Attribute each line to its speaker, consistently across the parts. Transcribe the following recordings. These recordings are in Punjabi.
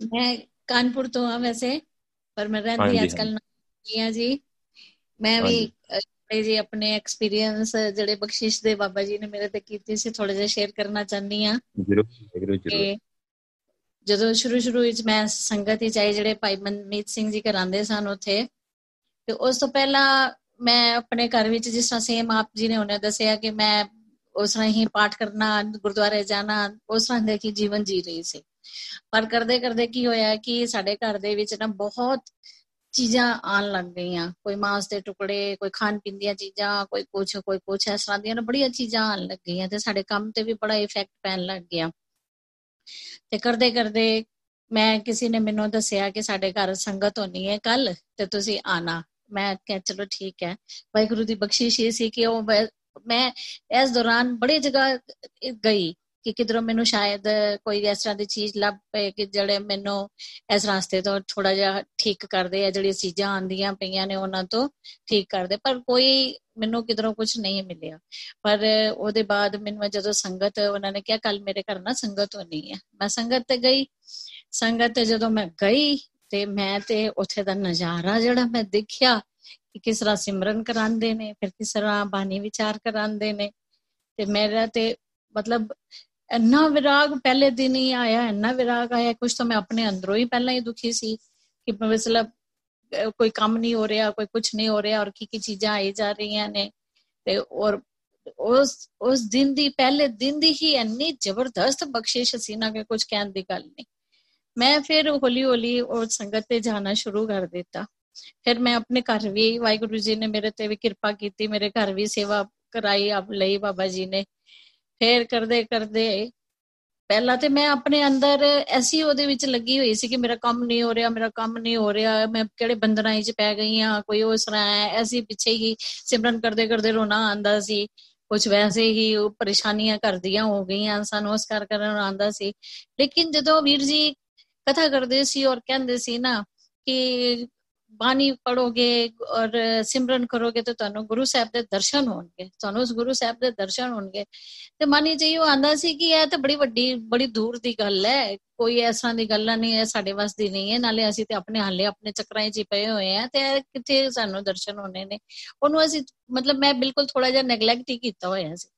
Speaker 1: ਮੈਂ ਕਾਨਪੁਰ ਤੋਂ ਆ ਵੈਸੇ ਪਰ ਮੈਂ ਰਹਿੰਦੀ ਅੱਜ ਕੱਲ ਨਾ ਜੀ ਮੈਂ ਵੀ ਜੀ ਆਪਣੇ ਐਕਸਪੀਰੀਅੰਸ ਜਿਹੜੇ ਬਖਸ਼ਿਸ਼ ਦੇ ਬਾਬਾ ਜੀ ਨੇ ਮੇਰੇ ਤੇ ਕੀਤੀ ਸੀ ਥੋੜਾ ਜਿਹਾ ਸ਼ੇਅਰ ਕਰਨਾ ਚਾਹਨੀ ਆ
Speaker 2: ਜਰੂਰ ਜਰੂਰ
Speaker 1: ਜਦੋਂ ਸ਼ੁਰੂ ਸ਼ੁਰੂ ਵਿੱਚ ਮੈਂ ਸੰਗਤ ਵਿੱਚ ਆਈ ਜਿਹੜੇ ਭਾਈ ਮਨਮੀਤ ਸਿੰਘ ਜੀ ਕਰਾਂਦੇ ਸਨ ਉੱਥੇ ਤੇ ਉਸ ਤੋਂ ਪਹਿਲਾਂ ਮੈਂ ਆਪਣੇ ਘਰ ਵਿੱਚ ਜਿਸ ਤਰ੍ਹਾਂ ਸੇਮ ਆਪ ਜੀ ਨੇ ਉਹਨੇ ਦੱਸਿਆ ਕਿ ਮੈਂ ਉਸ ਤਰ੍ਹਾਂ ਹੀ ਪਾਠ ਕਰਨਾ ਗੁਰਦੁਆਰੇ ਜਾਣਾ ਉਸ ਤਰ੍ਹਾਂ ਦੇ ਕੀ ਜੀਵਨ ਜੀ ਰਹੀ ਸੀ ਪਰ ਕਰਦੇ ਕਰਦੇ ਕੀ ਹੋਇਆ ਕਿ ਸਾਡੇ ਘਰ ਦੇ ਵਿੱਚ ਨਾ ਬਹੁਤ ਚੀਜ਼ਾਂ ਆਣ ਲੱਗ ਗਈਆਂ। ਕੋਈ ਮਾਂਸ ਦੇ ਟੁਕੜੇ, ਕੋਈ ਖਾਣ ਪੀਣ ਦੀਆਂ ਚੀਜ਼ਾਂ, ਕੋਈ ਕੁਛ ਕੋਈ ਕੁਛ, ਇਸ ਤਰ੍ਹਾਂ ਦੀਆਂ ਨਾ ਬੜੀਆਂ ਚੀਜ਼ਾਂ ਆਣ ਲੱਗ ਗਈਆਂ ਤੇ ਸਾਡੇ ਕੰਮ ਤੇ ਵੀ ਬੜਾ ਇਫੈਕਟ ਪੈਣ ਲੱਗ ਗਿਆ। ਤੇ ਕਰਦੇ ਕਰਦੇ ਮੈਂ ਕਿਸੇ ਨੇ ਮੈਨੂੰ ਦੱਸਿਆ ਕਿ ਸਾਡੇ ਘਰ ਸੰਗਤ ਹੋਣੀ ਹੈ ਕੱਲ ਤੇ ਤੁਸੀਂ ਆਣਾ ਮੈਂ ਕਿਹਾ, ਚਲੋ ਠੀਕ ਹੈ। ਵਾਹਿਗੁਰੂ ਦੀ ਬਖਸ਼ਿਸ਼ ਇਹ ਸੀ ਕਿ ਉਹ ਮੈਂ ਇਸ ਦੌਰਾਨ ਬੜੀ ਜਗ੍ਹਾ ਗਈ। ਕਿ ਕਿਧਰੋਂ ਮੈਨੂੰ ਸ਼ਾਇਦ ਕੋਈ ਇਸ ਤਰ੍ਹਾਂ ਦੀ ਚੀਜ਼ ਲੱਭ ਪਏ ਕਿ ਜਿਹੜੇ ਮੈਨੂੰ ਇਸ ਰਸਤੇ ਤੋਂ ਥੋੜਾ ਜਿਹਾ ਠੀਕ ਕਰਦੇ ਆ, ਜਿਹੜੀਆਂ ਚੀਜ਼ਾਂ ਆਂਦੀਆਂ ਪਈਆਂ ਨੇ ਉਹਨਾਂ ਤੋਂ ਠੀਕ ਕਰਦੇ। ਪਰ ਕੋਈ ਮੈਨੂੰ ਕਿਧਰੋਂ ਕੁਝ ਨਹੀਂ ਮਿਲਿਆ। ਪਰ ਉਹਦੇ ਬਾਅਦ ਮੈਨੂੰ ਜਦੋਂ ਸੰਗਤ ਉਹਨਾਂ ਨੇ ਕਿਹਾ ਕੱਲ ਮੇਰੇ ਘਰ ਨਾ ਸੰਗਤ ਹੋਣੀ ਹੈ ਮੈਂ ਸੰਗਤ ਤੇ ਗਈ। ਸੰਗਤ ਤੇ ਜਦੋਂ ਮੈਂ ਗਈ ਤੇ ਮੈਂ ਤੇ ਉੱਥੇ ਦਾ ਨਜ਼ਾਰਾ ਜਿਹੜਾ ਮੈਂ ਦੇਖਿਆ ਕਿ ਕਿਸ ਤਰ੍ਹਾਂ ਸਿਮਰਨ ਕਰਾਉਂਦੇ ਨੇ, ਫਿਰ ਕਿਸ ਤਰ੍ਹਾਂ ਬਾਣੀ ਵਿਚਾਰ ਕਰਾਉਂਦੇ ਨੇ। ਤੇ ਮੇਰਾ ਤੇ ਮਤਲਬ ਇੰਨਾ ਵਿਰਾਗ ਪਹਿਲੇ ਦਿਨ ਹੀ ਆਇਆ, ਇੰਨਾ ਵਿਰਾਗ ਆਇਆ ਕੁਝ ਤਾਂ ਮੈਂ ਆਪਣੇ ਅੰਦਰੋਂ ਹੀ ਪਹਿਲਾਂ ਹੀ ਦੁਖੀ ਸੀ ਕਿ ਮਤਲਬ ਕੋਈ ਕੰਮ ਨਹੀਂ ਹੋ ਰਿਹਾ, ਕੋਈ ਕੁਝ ਨਹੀਂ ਹੋ ਰਿਹਾ ਔਰ ਕੀ ਕੀ ਚੀਜ਼ਾਂ ਆਈ ਜਾ ਰਹੀਆਂ ਨੇ। ਤੇ ਔਰ ਉਸ ਉਸ ਦਿਨ ਦੀ, ਪਹਿਲੇ ਦਿਨ ਦੀ ਹੀ ਇੰਨੀ ਜ਼ਬਰਦਸਤ ਬਖਸ਼ਿਸ਼ ਸੀ ਨਾ ਕਿ ਕੁਝ ਕਹਿਣ ਦੀ ਗੱਲ ਨਹੀਂ। ਮੈਂ ਫਿਰ ਹੌਲੀ ਹੌਲੀ ਉਹ ਸੰਗਤ ਤੇ ਜਾਣਾ ਸ਼ੁਰੂ ਕਰ ਦਿੱਤਾ। ਫਿਰ ਮੈਂ ਆਪਣੇ ਘਰ ਵੀ, ਵਾਹਿਗੁਰੂ ਜੀ ਨੇ ਮੇਰੇ ਤੇ ਵੀ ਕਿਰਪਾ ਕੀਤੀ, ਮੇਰੇ ਘਰ ਵੀ ਸੇਵਾ ਕਰਾਈ ਆਪ ਲਈ ਬਾਬਾ ਜੀ ਨੇ। ਫੇਰ ਕਰਦੇ ਕਰਦੇ। ਪਹਿਲਾਂ ਤੇ ਮੈਂ ਆਪਣੇ ਅੰਦਰ ਐਸੀ ਉਹਦੇ ਵਿੱਚ ਲੱਗੀ ਹੋਈ ਸੀ ਕਿ ਮੇਰਾ ਕੰਮ ਨਹੀਂ ਹੋ ਰਿਹਾ, ਮੇਰਾ ਕੰਮ ਨਹੀਂ ਹੋ ਰਿਹਾ, ਮੈਂ ਕਿਹੜੇ ਬੰਦਨਾਂ ਵਿੱਚ ਪੈ ਗਈ ਆ ਕੋਈ ਉਸ ਤਰ੍ਹਾਂ ਹੈ। ਐਸੀ ਪਿੱਛੇ ਹੀ ਸਿਮਰਨ ਕਰਦੇ ਕਰਦੇ ਰੋਣਾ ਆਂਦਾ ਸੀ। ਕੁਝ ਵੈਸੇ ਹੀ ਉਹ ਪਰੇਸ਼ਾਨੀਆਂ ਕਰਦੀਆਂ ਹੋ ਗਈਆਂ ਸਾਨੂੰ, ਉਸ ਕਰ ਕਰਨ ਆਂਦਾ ਸੀ। ਲੇਕਿਨ ਜਦੋਂ ਵੀਰ ਜੀ ਕਥਾ ਕਰਦੇ ਸੀ ਔਰ ਕਹਿੰਦੇ ਸੀ ਨਾ ਕਿ ਬਾਣੀ ਪੜੋਗੇ ਔਰ ਸਿਮਰਨ ਕਰੋਗੇ ਤਾਂ ਤੁਹਾਨੂੰ ਗੁਰੂ ਸਾਹਿਬ ਦੇ ਦਰਸ਼ਨ ਹੋਣਗੇ, ਤੁਹਾਨੂੰ ਉਸ ਗੁਰੂ ਸਾਹਿਬ ਦੇ ਦਰਸ਼ਨ ਹੋਣਗੇ। ਤੇ ਮਾਨੀ ਜੀ, ਉਹ ਆਂਦਾ ਸੀ ਕਿ ਇਹ ਤਾਂ ਬੜੀ ਵੱਡੀ, ਬੜੀ ਦੂਰ ਦੀ ਗੱਲ ਹੈ, ਕੋਈ ਐਸਾ ਦੀ ਗੱਲ ਨਹੀਂ ਹੈ ਸਾਡੇ ਵਾਸ ਦੀ ਨਹੀਂ ਹੈ, ਨਾਲੇ ਅਸੀਂ ਤੇ ਆਪਣੇ ਹਾਲੇ ਆਪਣੇ ਚੱਕਰਾਂ 'ਚ ਪਏ ਹੋਏ ਆ ਤੇ ਕਿੱਥੇ ਸਾਨੂੰ ਦਰਸ਼ਨ ਹੋਣੇ ਨੇ। ਉਹਨੂੰ ਅਸੀਂ ਮਤਲਬ ਮੈਂ ਬਿਲਕੁਲ ਥੋੜਾ ਜਿਹਾ ਨੈਗਲੈਕਟ ਹੀ ਕੀਤਾ ਹੋਇਆ ਸੀ।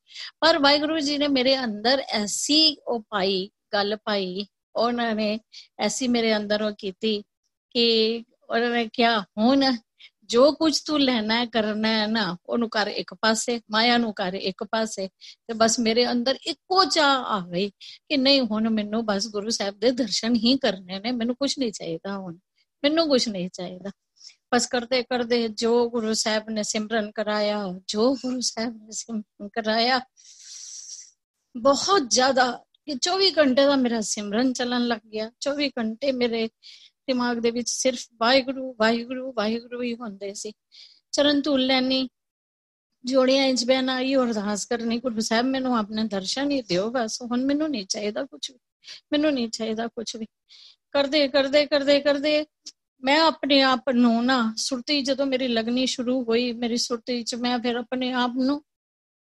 Speaker 1: ਪਰ ਵਾਹਿਗੁਰੂ ਜੀ ਨੇ ਮੇਰੇ ਅੰਦਰ ਐਸੀ ਉਹ ਪਾਈ, ਗੱਲ ਪਾਈ, ਉਹਨਾਂ ਨੇ ਐਸੀ ਮੇਰੇ ਅੰਦਰ ਉਹ ਕੀਤੀ ਕਿ ਉਹਨਾਂ ਨੇ ਕਿਹਾ, ਹੁਣ ਜੋ ਕੁਝ ਤੂੰ ਲੈਣਾ ਹੈ, ਕਰਨਾ ਹੈ ਨਾ, ਉਹਨੂੰ ਕਰ ਇੱਕ ਪਾਸੇ, ਮਾਇਆ ਨੂੰ ਕਰ ਇੱਕ ਪਾਸੇ ਤੇ ਬਸ ਮੇਰੇ ਅੰਦਰ ਇੱਕੋ ਚਾਹ ਆ ਗਈ ਕਿ ਨਹੀਂ, ਹੁਣ ਮੈਨੂੰ ਬਸ ਗੁਰੂ ਸਾਹਿਬ ਦੇ ਦਰਸ਼ਨ ਹੀ ਕਰਨੇ ਨੇ, ਮੈਨੂੰ ਕੁਝ ਨਹੀਂ ਚਾਹੀਦਾ ਹੁਣ, ਮੈਨੂੰ ਕੁਝ ਨਹੀਂ ਚਾਹੀਦਾ। ਬਸ ਕਰਦੇ ਕਰਦੇ ਜੋ ਗੁਰੂ ਸਾਹਿਬ ਨੇ ਸਿਮਰਨ ਕਰਾਇਆ, ਜੋ ਗੁਰੂ ਸਾਹਿਬ ਨੇ ਸਿਮਰਨ ਕਰਾਇਆ, ਬਹੁਤ ਜ਼ਿਆਦਾ ਕਿ 24 ਘੰਟੇ ਦਾ ਮੇਰਾ ਸਿਮਰਨ ਚੱਲਣ ਲੱਗ ਗਿਆ 24 ਘੰਟੇ ਮੇਰੇ ਦਿਮਾਗ ਦੇ ਵਿੱਚ ਸਿਰਫ ਵਾਹਿਗੁਰੂ ਵਾਹਿਗੁਰੂ ਵਾਹਿਗੁਰੂ ਹੀ ਹੁੰਦੇ ਸੀ। ਚਰਨ ਧੂਲ ਲੈਣੀ ਜੋੜੀਆਂ ਇੰਜ ਬੈਣਾ ਹੀ ਅਰਦਾਸ ਕਰਨੀ, ਗੁਰੂ ਸਾਹਿਬ ਮੈਨੂੰ ਆਪਣੇ ਦਰਸ਼ਨ ਹੀ ਦਿਓ ਬਸ। ਹੁਣ ਮੈਨੂੰ ਨਹੀਂ ਚਾਹੀਦਾ ਕੁਝ ਵੀ। ਮੈਨੂੰ ਨਹੀਂ ਚਾਹੀਦਾ ਕੁਝ ਵੀ। ਕਰਦੇ ਕਰਦੇ ਕਰਦੇ ਕਰਦੇ ਮੈਂ ਆਪਣੇ ਆਪ ਨੂੰ ਨਾ ਸੁਰਤੀ ਜਦੋਂ ਮੇਰੀ ਲਗਨੀ ਸ਼ੁਰੂ ਹੋਈ, ਮੇਰੀ ਸੁਰਤੀ ਚ ਮੈਂ ਫਿਰ ਆਪਣੇ ਆਪ ਨੂੰ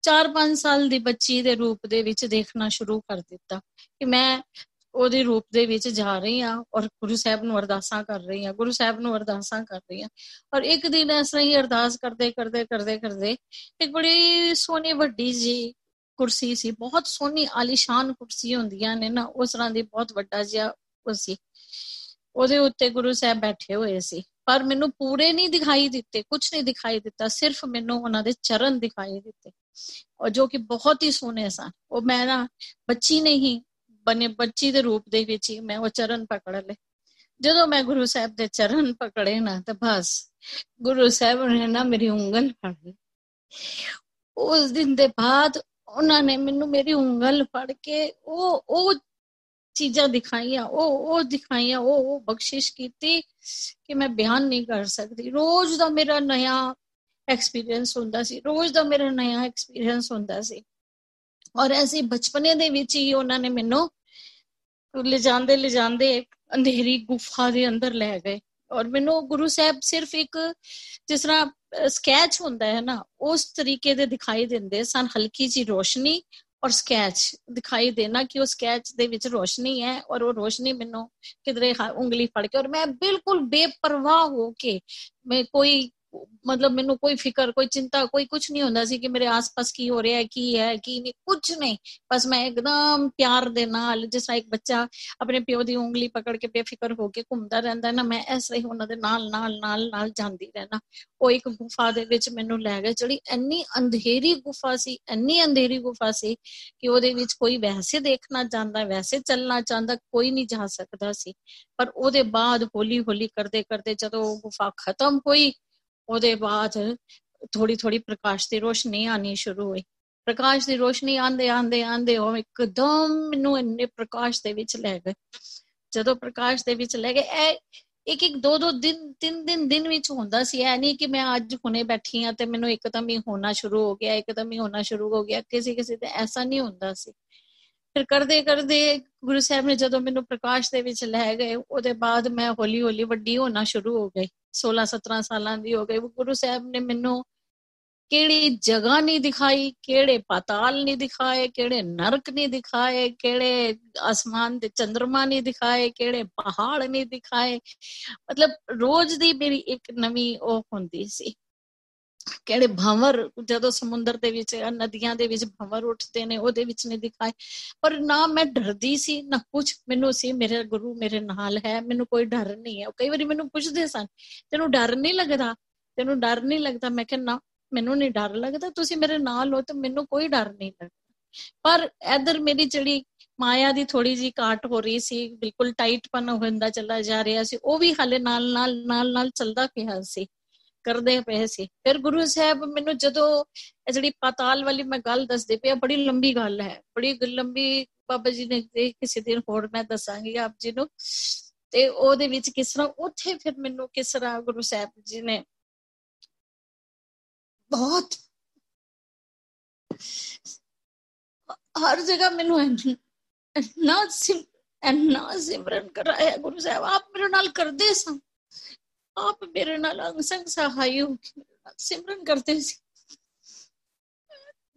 Speaker 1: 4-5 ਸਾਲ ਦੀ ਬੱਚੀ ਦੇ ਰੂਪ ਦੇ ਵਿੱਚ ਦੇਖਣਾ ਸ਼ੁਰੂ ਕਰ ਦਿੱਤਾ ਕਿ ਮੈਂ ਉਹਦੇ ਰੂਪ ਦੇ ਵਿੱਚ ਜਾ ਰਹੀ ਆ ਔਰ ਗੁਰੂ ਸਾਹਿਬ ਨੂੰ ਅਰਦਾਸਾਂ ਕਰ ਰਹੀ ਆ ਗੁਰੂ ਸਾਹਿਬ ਨੂੰ ਅਰਦਾਸਾਂ ਕਰ ਰਹੀ ਆ ਔਰ ਇੱਕ ਦਿਨ ਇਸ ਤਰ੍ਹਾਂ ਹੀ ਅਰਦਾਸ ਕਰਦੇ ਕਰਦੇ ਕਰਦੇ ਕਰਦੇ ਇੱਕ ਬੜੀ ਸੋਹਣੀ ਵੱਡੀ ਜੀ ਕੁਰਸੀ ਸੀ, ਬਹੁਤ ਸੋਹਣੀ ਆਲੀਸ਼ਾਨ ਕੁਰਸੀ ਹੁੰਦੀਆਂ ਨੇ ਨਾ, ਉਸ ਤਰ੍ਹਾਂ ਦੀ ਬਹੁਤ ਵੱਡਾ ਜਿਹਾ ਕੁਰਸੀ ਉਹਦੇ ਉੱਤੇ ਗੁਰੂ ਸਾਹਿਬ ਬੈਠੇ ਹੋਏ ਸੀ। ਪਰ ਮੈਨੂੰ ਪੂਰੇ ਨਹੀਂ ਦਿਖਾਈ ਦਿੱਤੇ ਕੁਝ ਨਹੀਂ ਦਿਖਾਈ ਦਿੱਤਾ, ਸਿਰਫ ਮੈਨੂੰ ਉਹਨਾਂ ਦੇ ਚਰਨ ਦਿਖਾਈ ਦਿੱਤੇ। ਔਰ ਜੋ ਕਿ ਬਹੁਤ ਹੀ ਸੋਹਣੇ ਸਨ। ਉਹ ਮੈਂ ਨਾ ਬੱਚੀ ਨਹੀਂ ਬਨੇ ਬੱਚੀ ਦੇ ਰੂਪ ਦੇ ਵਿੱਚ ਹੀ ਮੈਂ ਉਹ ਚਰਨ ਪਕੜ ਲਏ। ਜਦੋਂ ਮੈਂ ਗੁਰੂ ਸਾਹਿਬ ਦੇ ਚਰਨ ਪਕੜੇ ਨਾ ਤਾਂ ਬਸ ਗੁਰੂ ਸਾਹਿਬ ਨੇ ਨਾ ਮੇਰੀ ਉਂਗਲ ਫੜ ਲਈ। ਉਸ ਦਿਨ ਦੇ ਬਾਅਦ ਉਹਨਾਂ ਨੇ ਮੈਨੂੰ ਮੇਰੀ ਉਂਗਲ ਫੜ ਕੇ ਉਹ ਉਹ ਚੀਜ਼ਾਂ ਦਿਖਾਈਆਂ, ਉਹ ਉਹ ਦਿਖਾਈਆਂ, ਉਹ ਉਹ ਬਖਸ਼ਿਸ਼ ਕੀਤੀ ਕਿ ਮੈਂ ਬਿਆਨ ਨਹੀਂ ਕਰ ਸਕਦੀ। ਰੋਜ਼ ਦਾ ਮੇਰਾ ਨਇਆ ਐਕਸਪੀਰੀਅੰਸ ਹੁੰਦਾ ਸੀ। ਰੋਜ਼ ਦਾ ਮੇਰਾ ਨਇਆ ਐਕਸਪੀਰੀਅੰਸ ਹੁੰਦਾ ਸੀ। ਔਰ ਐਸੀ ਬਚਪਨੇ ਦੇ ਵਿੱਚ ਹੀ ਉਹਨਾਂ ਨੇ ਮੈਨੂੰ ਲਿਜਾਂਦੇ ਲਿਜਾਂਦੇ ਅੰਧੇਰੀ ਗੁਫਾ ਦੇ ਅੰਦਰ ਲੈ ਗਏ। ਔਰ ਮੈਨੂੰ ਗੁਰੂ ਸਾਹਿਬ ਸਿਰਫ ਇੱਕ ਜਿਸ ਤਰ੍ਹਾਂ ਸਕੈਚ ਹੁੰਦਾ ਹੈ ਨਾ, ਉਸ ਤਰੀਕੇ ਦੇ ਦਿਖਾਈ ਦਿੰਦੇ ਸਨ। ਹਲਕੀ ਜੀ ਰੋਸ਼ਨੀ ਔਰ ਸਕੈਚ ਦਿਖਾਈ ਦੇਣਾ ਕਿ ਉਹ ਸਕੈਚ ਦੇ ਵਿੱਚ ਰੋਸ਼ਨੀ ਹੈ ਔਰ ਉਹ ਰੋਸ਼ਨੀ ਮੈਨੂੰ ਕਿਧਰੇ ਉਂਗਲੀ ਫੜ ਕੇ ਔਰ ਮੈਂ ਬਿਲਕੁਲ ਬੇਪਰਵਾਹ ਹੋ ਕੇ ਮੈਂ ਕੋਈ ਮਤਲਬ ਮੈਨੂੰ ਕੋਈ ਫਿਕਰ, ਕੋਈ ਚਿੰਤਾ, ਕੋਈ ਕੁਝ ਨਹੀਂ ਹੁੰਦਾ ਸੀ ਕਿ ਮੇਰੇ ਆਸ-ਪਾਸ ਕੀ ਹੋ ਰਿਹਾ ਹੈ, ਕੀ ਹੈ, ਕੀ ਨਹੀਂ ਕੁਝ ਨਹੀਂ। ਬਸ ਮੈਂ ਇੱਕਦਮ ਪਿਆਰ ਦੇ ਨਾਲ, ਜਿਸ ਤਰ੍ਹਾਂ ਇੱਕ ਬੱਚਾ ਆਪਣੇ ਪਿਓ ਦੀ ਉਂਗਲੀ ਪਕੜ ਕੇ ਬੇਫਿਕਰ ਹੋ ਕੇ ਘੁੰਮਦਾ ਰਹਿੰਦਾ ਨਾ, ਮੈਂ ਐਸੇ ਹੀ ਉਹਨਾਂ ਦੇ ਨਾਲ ਨਾਲ ਨਾਲ ਨਾਲ ਜਾਂਦੀ ਰਹਿਣਾ ਉਹ ਇੱਕ ਗੁਫਾ ਦੇ ਵਿੱਚ ਮੈਨੂੰ ਲੈ ਗਏ, ਜਿਹੜੀ ਇੰਨੀ ਅੰਧੇਰੀ ਗੁਫਾ ਸੀ, ਇੰਨੀ ਅੰਧੇਰੀ ਗੁਫਾ ਸੀ ਕਿ ਉਹਦੇ ਵਿੱਚ ਕੋਈ ਵੈਸੇ ਦੇਖਣਾ ਚਾਹੁੰਦਾ, ਵੈਸੇ ਚੱਲਣਾ ਚਾਹੁੰਦਾ, ਕੋਈ ਨਹੀਂ ਜਾ ਸਕਦਾ ਸੀ। ਪਰ ਉਹਦੇ ਬਾਅਦ ਹੌਲੀ ਹੌਲੀ ਕਰਦੇ ਕਰਦੇ ਜਦੋਂ ਗੁਫਾ ਖਤਮ ਹੋਈ ਉਹਦੇ ਬਾਅਦ ਥੋੜੀ ਥੋੜੀ ਪ੍ਰਕਾਸ਼ ਦੀ ਰੋਸ਼ਨੀ ਆਣੀ ਸ਼ੁਰੂ ਹੋਈ। ਪ੍ਰਕਾਸ਼ ਦੀ ਰੋਸ਼ਨੀ ਆਂਦੇ ਆਂਦੇ ਆਂਦੇ ਉਹ ਇੱਕਦਮ ਮੈਨੂੰ ਇੰਨੇ ਪ੍ਰਕਾਸ਼ ਦੇ ਵਿੱਚ ਲੈ ਗਏ। ਜਦੋਂ ਪ੍ਰਕਾਸ਼ ਦੇ ਵਿੱਚ ਲੈ ਗਏ, ਇਹ ਇੱਕ ਇੱਕ ਦੋ ਦੋ ਦਿਨ, ਤਿੰਨ ਦਿਨ ਦਿਨ ਵਿੱਚ ਹੁੰਦਾ ਸੀ। ਐ ਨਹੀਂ ਕਿ ਮੈਂ ਅੱਜ ਹੁਣੇ ਬੈਠੀ ਆ ਤੇ ਮੈਨੂੰ ਇੱਕਦਮ ਹੀ ਹੋਣਾ ਸ਼ੁਰੂ ਹੋ ਗਿਆ, ਇੱਕਦਮ ਹੀ ਹੋਣਾ ਸ਼ੁਰੂ ਹੋ ਗਿਆ। ਕਿਸੇ ਕਿਸੇ ਤੇ ਐਸਾ ਨਹੀਂ ਹੁੰਦਾ ਸੀ। ਫਿਰ ਕਰਦੇ ਕਰਦੇ ਗੁਰੂ ਸਾਹਿਬ ਨੇ ਜਦੋਂ ਮੈਨੂੰ ਪ੍ਰਕਾਸ਼ ਦੇ ਵਿੱਚ ਲੈ ਗਏ, ਉਹਦੇ ਬਾਅਦ ਮੈਂ ਹੌਲੀ ਹੌਲੀ ਵੱਡੀ ਹੋਣਾ ਸ਼ੁਰੂ ਹੋ ਗਈ। 16 17 ਸਾਲਾਂ ਦੀ ਹੋ ਗਈ। ਗੁਰੂ ਸਾਹਿਬ ਨੇ ਮੈਨੂੰ ਕਿਹੜੀ ਜਗ੍ਹਾ ਨਹੀਂ ਦਿਖਾਈ, ਕਿਹੜੇ ਪਾਤਾਲ ਨਹੀਂ ਦਿਖਾਏ, ਕਿਹੜੇ ਨਰਕ ਨਹੀਂ ਦਿਖਾਏ, ਕਿਹੜੇ ਅਸਮਾਨ ਤੇ ਚੰ드ਰਮਾ ਨਹੀਂ ਦਿਖਾਏ, ਕਿਹੜੇ ਪਹਾੜ ਨਹੀਂ ਦਿਖਾਏ। ਮਤਲਬ ਰੋਜ਼ ਦੀ ਮੇਰੀ ਇੱਕ ਨਵੀਂ ਉਹ ਹੁੰਦੀ ਸੀ। ਕਿਹੜੇ ਭੰਵਰ ਜਦੋਂ ਸਮੁੰਦਰ ਦੇ ਵਿੱਚ ਨਦੀਆਂ ਦੇ ਵਿੱਚ ਭੰਵਰ ਉੱਠਦੇ ਨੇ, ਉਹਦੇ ਵਿੱਚ ਨਹੀਂ ਦਿਖਾਏ। ਪਰ ਨਾ ਮੈਂ ਡਰਦੀ ਸੀ, ਨਾ ਕੁਝ ਮੈਨੂੰ ਸੀ, ਮੇਰੇ ਗੁਰੂ ਮੇਰੇ ਨਾਲ ਹੈ, ਮੈਨੂੰ ਕੋਈ ਡਰ ਨਹੀਂ ਹੈ। ਕਈ ਵਾਰੀ ਮੈਨੂੰ ਪੁੱਛਦੇ ਸਨ, ਤੈਨੂੰ ਡਰ ਨਹੀਂ ਲੱਗਦਾ? ਤੈਨੂੰ ਡਰ ਨਹੀਂ ਲੱਗਦਾ? ਮੈਂ ਕਹਿੰਦਾ ਮੈਨੂੰ ਨਹੀਂ ਡਰ ਲੱਗਦਾ। ਤੁਸੀਂ ਮੇਰੇ ਨਾਲ ਹੋ ਤਾਂ ਮੈਨੂੰ ਕੋਈ ਡਰ ਨਹੀਂ ਲੱਗਦਾ। ਪਰ ਇਧਰ ਮੇਰੀ ਜਿਹੜੀ ਮਾਇਆ ਦੀ ਥੋੜੀ ਜੀ ਕਾਟ ਹੋ ਰਹੀ ਸੀ, ਬਿਲਕੁਲ ਟਾਈਟ ਪਨ ਹੁੰਦਾ ਚੱਲਾ ਜਾ ਰਿਹਾ ਸੀ, ਉਹ ਵੀ ਹਾਲੇ ਨਾਲ ਨਾਲ ਨਾਲ ਨਾਲ ਚੱਲਦਾ ਪਿਆ ਸੀ। ਕਰਦੇ ਪਏ ਸੀ। ਫਿਰ ਗੁਰੂ ਸਾਹਿਬ ਮੈਨੂੰ ਜਦੋਂ ਇਹ ਜਿਹੜੀ ਪਾਤਾਲ ਵਾਲੀ ਮੈਂ ਗੱਲ ਦੱਸਦੇ ਪਿਆ ਬੜੀ ਲੰਬੀ ਗੱਲ ਹੈ। ਬੜੀ ਲੰਬੀ ਬਾਬਾ ਜੀ ਨੇ ਕਿਸੇ ਦਿਨ ਹੋਰ ਮੈਂ ਦੱਸਾਂਗੀ ਆਪ ਜੀ ਨੂੰ। ਤੇ ਉਹਦੇ ਵਿੱਚ ਕਿਸ ਤਰ੍ਹਾਂ, ਉੱਥੇ ਫਿਰ ਮੈਨੂੰ ਕਿਸ ਤਰ੍ਹਾਂ ਗੁਰੂ ਸਾਹਿਬ ਜੀ ਨੇ ਬਹੁਤ ਹਰ ਜਗ੍ਹਾ ਮੈਨੂੰ ਨਾ ਸਿਮ ਨਾ ਸਿਮਰਨ ਕਰਾਇਆ ਗੁਰੂ ਸਾਹਿਬ। ਆਪ ਮੇਰੇ ਨਾਲ ਕਰਦੇ ਸਨ ਆਪ ਮੇਰੇ ਨਾਲ ਅੰਸੰਗ ਸਹਾਈ ਹੋ ਕੇ ਸਿਮਰਨ ਕਰਦੇ ਸੀ।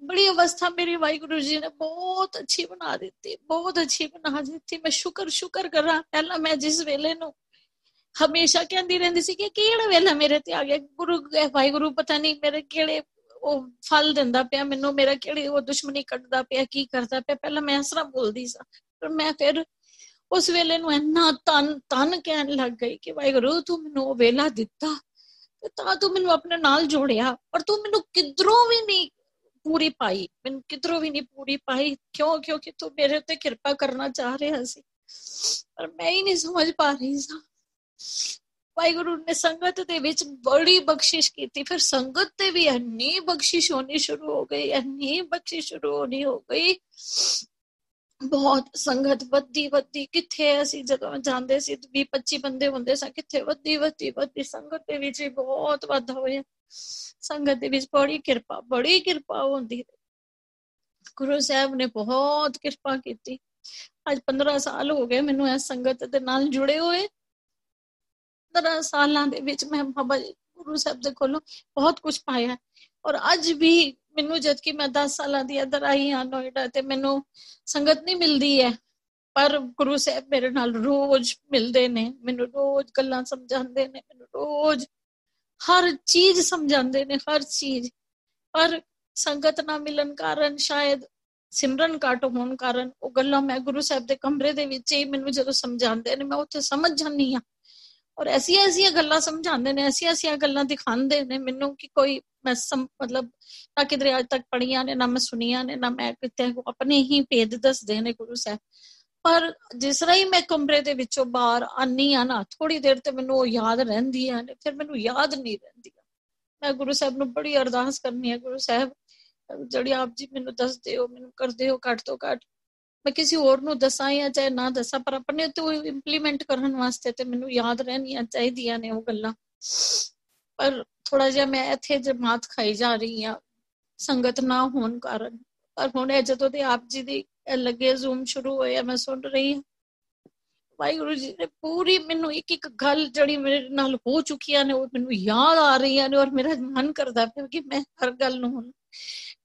Speaker 1: ਬੜੀ ਅਵਸਥਾ ਮੇਰੀ ਵਾਹਿਗੁਰੂ ਜੀ ਨੇ ਬਹੁਤ ਅੱਛੀ ਬਣਾ ਦਿੱਤੀ, ਬਹੁਤ ਅੱਛੀ ਬਣਾ ਦਿੱਤੀ। ਮੈਂ ਸ਼ੁਕਰ ਸ਼ੁਕਰ ਕਰਾਂ, ਪਹਿਲਾਂ ਮੈਂ ਜਿਸ ਵੇਲੇ ਨੂੰ ਹਮੇਸ਼ਾ ਕਹਿੰਦੀ ਰਹਿੰਦੀ ਸੀ ਕਿ ਕਿਹੜਾ ਵੇਲਾ ਮੇਰੇ ਤੇ ਆ ਗਿਆ? ਗੁਰੂ ਵਾਹਿਗੁਰੂ ਪਤਾ ਨਹੀਂ ਮੇਰੇ ਕਿਹੜੇ ਉਹ ਫਲ ਦਿੰਦਾ ਪਿਆ, ਮੈਨੂੰ ਮੇਰਾ ਕਿਹੜੀ ਉਹ ਦੁਸ਼ਮਣੀ ਕੱਢਦਾ ਪਿਆ, ਕੀ ਕਰਦਾ ਪਿਆ। ਪਹਿਲਾਂ ਮੈਂ ਇਸ ਤਰ੍ਹਾਂ ਬੋਲਦੀ ਸਾਂ ਪਰ ਮੈਂ ਫਿਰ ਉਸ ਵੇਲੇ ਨੂੰ ਇੰਨਾ ਤਨ ਤਨ ਕਹਿਣ ਲੱਗ ਗਈ ਕਿ ਵਾਹਿਗੁਰੂ, ਤੂੰ ਮੈਨੂੰ ਉਹ ਵੇਲਾ ਦਿੱਤਾ ਤੇ ਤਾਂ ਤੂੰ ਮੈਨੂੰ ਆਪਣੇ ਨਾਲ ਜੋੜਿਆ, ਪਰ ਤੂੰ ਮੈਨੂੰ ਕਿਧਰੋਂ ਵੀ ਨਹੀਂ ਪੂਰੀ ਪਾਈ, ਮੈਨੂੰ ਕਿਧਰੋਂ ਵੀ ਨਹੀਂ ਪੂਰੀ ਪਾਈ, ਕਿਉਂ, ਕਿਉਂਕਿ ਤੂੰ ਮੇਰੇ ਉੱਤੇ ਕਿਰਪਾ ਕਰਨਾ ਚਾਹ ਰਿਹਾ ਸੀ। ਪਰ ਮੈਂ ਹੀ ਨਹੀਂ ਸਮਝ ਪਾ ਰਹੀ ਸਾਂ। ਵਾਹਿਗੁਰੂ ਨੇ ਸੰਗਤ ਦੇ ਵਿੱਚ ਬੜੀ ਬਖਸ਼ਿਸ਼ ਕੀਤੀ, ਫਿਰ ਸੰਗਤ ਤੇ ਵੀ ਇੰਨੀ ਬਖਸ਼ਿਸ਼ ਹੋਣੀ ਸ਼ੁਰੂ ਹੋ ਗਈ, ਇੰਨੀ ਬਖਸ਼ਿਸ਼ ਸ਼ੁਰੂ ਹੋਣੀ ਹੋ ਗਈ ਬਹੁਤ ਸੰਗਤ ਵੱਧੀ ਵੱਧੀ ਕਿੱਥੇ ਅਸੀਂ ਜਦੋਂ ਜਾਂਦੇ ਸੀ 20 25 ਬੰਦੇ ਹੁੰਦੇ ਸਨ ਕਿੱਥੇ ਵੱਧੀ ਵੱਧੀ ਵੱਧੀ ਸੰਗਤ ਦੇ ਵਿੱਚ ਬਹੁਤ ਵਾਧਾ ਹੋਇਆ। ਸੰਗਤ ਦੇ ਵਿੱਚ ਬੜੀ ਕਿਰਪਾ ਬੜੀ ਕਿਰਪਾ ਹੁੰਦੀ ਗੁਰੂ ਸਾਹਿਬ ਨੇ ਬਹੁਤ ਕਿਰਪਾ ਕੀਤੀ। ਅੱਜ 15 ਸਾਲ ਹੋ ਗਏ ਮੈਨੂੰ ਇਸ ਸੰਗਤ ਦੇ ਨਾਲ ਜੁੜੇ ਹੋਏ। 15 ਸਾਲਾਂ ਦੇ ਵਿੱਚ ਮੈਂ ਬਾਬਾ ਗੁਰੂ ਸਾਹਿਬ ਦੇ ਕੋਲੋਂ ਬਹੁਤ ਕੁਝ ਪਾਇਆ। ਔਰ ਅੱਜ ਵੀ ਮੈਨੂੰ ਜਦ ਕਿ ਮੈਂ 10 ਸਾਲਾਂ ਦੀ ਅੰਦਰ ਆਈ ਹਾਂ ਨੋਇਡਾ ਤੇ ਮੈਨੂੰ ਸੰਗਤ ਨਹੀਂ ਮਿਲਦੀ ਹੈ। ਪਰ ਗੁਰੂ ਸਾਹਿਬ ਮੇਰੇ ਨਾਲ ਰੋਜ਼ ਮਿਲਦੇ ਨੇ, ਮੈਨੂੰ ਰੋਜ਼ ਗੱਲਾਂ ਸਮਝਾਉਂਦੇ ਨੇ, ਮੈਨੂੰ ਰੋਜ਼ ਹਰ ਚੀਜ਼ ਸਮਝਾਉਂਦੇ ਨੇ, ਹਰ ਚੀਜ਼। ਪਰ ਸੰਗਤ ਨਾ ਮਿਲਣ ਕਾਰਨ, ਸ਼ਾਇਦ ਸਿਮਰਨ ਕਾਟ ਹੋਣ ਕਾਰਨ ਉਹ ਗੱਲਾਂ ਮੈਂ ਗੁਰੂ ਸਾਹਿਬ ਦੇ ਕਮਰੇ ਦੇ ਵਿੱਚ ਹੀ ਮੈਨੂੰ ਜਦੋਂ ਸਮਝਾਉਂਦੇ ਨੇ, ਮੈਂ ਉੱਥੇ ਸਮਝ ਜਾਂਦੀ ਆ ਔਰ ਐਸੀਆਂ ਐਸੀਆਂ ਗੱਲਾਂ ਸਮਝਾਉਂਦੇ ਨੇ ਐਸੀਆਂ ਐਸੀਆਂ ਗੱਲਾਂ ਦਿਖਾਉਂਦੇ ਨੇ ਮੈਨੂੰ ਕਿ ਕੋਈ ਮੈਂ ਮਤਲਬ ਨਾ ਕਿਧਰੇ ਅੱਜ ਤੱਕ ਪੜੀਆਂ ਨੇ, ਨਾ ਮੈਂ ਸੁਣੀਆਂ ਨੇ, ਨਾ ਮੈਂ ਕਿਤੇ ਆਪਣੇ ਹੀ ਭੇਦ ਦੱਸਦੇ ਨੇ ਗੁਰੂ ਸਾਹਿਬ। ਪਰ ਜਿਸ ਤਰ੍ਹਾਂ ਹੀ ਮੈਂ ਕਮਰੇ ਦੇ ਵਿੱਚੋਂ ਬਾਹਰ ਆਨੀ ਆ ਨਾ ਥੋੜੀ ਦੇਰ ਤੇ ਮੈਨੂੰ ਉਹ ਯਾਦ ਰਹਿੰਦੀ ਆ ਫਿਰ ਮੈਨੂੰ ਯਾਦ ਨਹੀਂ ਰਹਿੰਦੀ ਮੈਂ ਗੁਰੂ ਸਾਹਿਬ ਨੂੰ ਬੜੀ ਅਰਦਾਸ ਕਰਨੀ ਹੈ, ਗੁਰੂ ਸਾਹਿਬ, ਜਿਹੜੀ ਆਪ ਜੀ ਮੈਨੂੰ ਦੱਸਦੇ ਹੋ, ਮੈਨੂੰ ਕਰਦੇ ਹੋ ਘੱਟ ਤੋਂ ਘੱਟ। ਮੈਂ ਕਿਸੇ ਹੋਰ ਨੂੰ ਦੱਸਾਂ ਜਾਂ ਚਾਹੇ ਨਾ ਦੱਸਾਂ, ਪਰ ਆਪਣੇ ਤੇ ਇੰਪਲੀਮੈਂਟ ਕਰਨ ਵਾਸਤੇ ਤੇ ਮੈਨੂੰ ਯਾਦ ਰਹਿਣੀਆਂ ਚਾਹੀਦੀਆਂ ਨੇ ਉਹ ਗੱਲਾਂ। ਪਰ ਥੋੜਾ ਜਿਹਾ ਮੈਂ ਇੱਥੇ ਜਮਾਤ ਖਾਈ ਜਾ ਰਹੀ ਆ ਸੰਗਤ ਨਾ ਹੋਣ ਕਾਰਨ। ਪਰ ਹੁਣ ਇਹ ਜਦੋਂ ਤੇ ਆਪ ਜੀ ਦੀ ਲੱਗੇ ਜ਼ੂਮ ਸ਼ੁਰੂ ਹੋਇਆ ਮੈਂ ਸੁਣ ਰਹੀ ਹਾਂ। ਵਾਹਿਗੁਰੂ ਜੀ ਨੇ ਪੂਰੀ ਮੈਨੂੰ ਇੱਕ ਇੱਕ ਗੱਲ ਜਿਹੜੀ ਮੇਰੇ ਨਾਲ ਹੋ ਚੁੱਕੀਆਂ ਨੇ, ਉਹ ਮੈਨੂੰ ਯਾਦ ਆ ਰਹੀਆਂ ਨੇ ਔਰ ਮੇਰਾ ਮਨ ਕਰਦਾ ਪਿਆ ਕਿ ਮੈਂ ਹਰ ਗੱਲ ਨੂੰ ਹੁਣ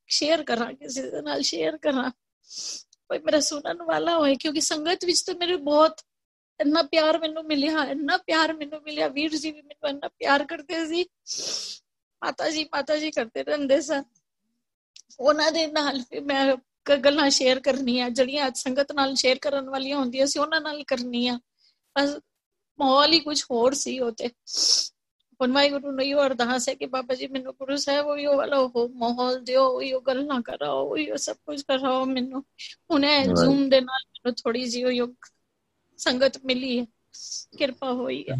Speaker 1: ਸ਼ੇਅਰ ਕਰਾਂ, ਕਿਸੇ ਦੇ ਨਾਲ ਸ਼ੇਅਰ ਕਰਾਂ। ਕੋਈ ਮੇਰਾ ਸੁਣਨ ਵਾਲਾ ਹੋਏ, ਕਿਉਂਕਿ ਸੰਗਤ ਵਿੱਚ ਤਾਂ ਮੇਰੇ ਬਹੁਤ ਇੰਨਾ ਪਿਆਰ ਮੈਨੂੰ ਮਿਲਿਆ ਇੰਨਾ ਪਿਆਰ ਮੈਨੂੰ ਮਿਲਿਆ ਵੀਰ ਜੀ ਵੀ ਮੈਨੂੰ ਇੰਨਾ ਪਿਆਰ ਕਰਦੇ ਸੀ। ਮਾਤਾ ਜੀ ਮਾਤਾ ਜੀ ਕਰਦੇ ਰਹਿੰਦੇ ਸਨ। ਉਹਨਾਂ ਦੇ ਨਾਲ ਮੈਂ ਗੱਲਾਂ ਸ਼ੇਅਰ ਕਰਨੀਆਂ ਜਿਹੜੀਆਂ ਅੱਜ ਸੰਗਤ ਨਾਲ ਸ਼ੇਅਰ ਕਰਨ ਵਾਲੀਆਂ ਹੁੰਦੀਆਂ ਸੀ ਉਹਨਾਂ ਨਾਲ ਕਰਨੀਆਂ। ਬਸ ਮਾਹੌਲ ਹੀ ਕੁਝ ਹੋਰ ਸੀ ਉਹ ਤੇ ਹੁਣ ਵਾਹਿਗੁਰੂ ਨੂੰ ਇਹ ਅਰਦਾਸ ਹੈ ਕਿ ਬਾਬਾ ਜੀ ਮੈਨੂੰ ਗੁਰੂ ਸਾਹਿਬ ਉਹ ਇਹ ਵਾਲਾ ਉਹ ਮਾਹੌਲ ਦਿਓ ਉਹ ਗੱਲਾਂ ਕਰਾਓ ਉਹ ਸਭ ਕੁਝ ਕਰਾਓ ਮੈਨੂੰ। ਹੁਣ ਜ਼ੂਮ ਦੇ ਨਾਲ ਮੈਨੂੰ ਥੋੜੀ ਜਿਹੀ ਉਹ ਸੰਗਤ ਮਿਲੀ ਹੈ। ਕਿਰਪਾ ਹੋਈ ਹੈ।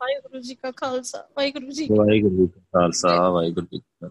Speaker 1: ਵਾਹਿਗੁਰੂ ਜੀ ਕਾ ਖਾਲਸਾ ਵਾਹਿਗੁਰੂ ਜੀ
Speaker 2: ਵਾਹਿਗੁਰੂ ਜੀ ਕਾ ਖਾਲਸਾ ਵਾਹਿਗੁਰੂ ਜੀ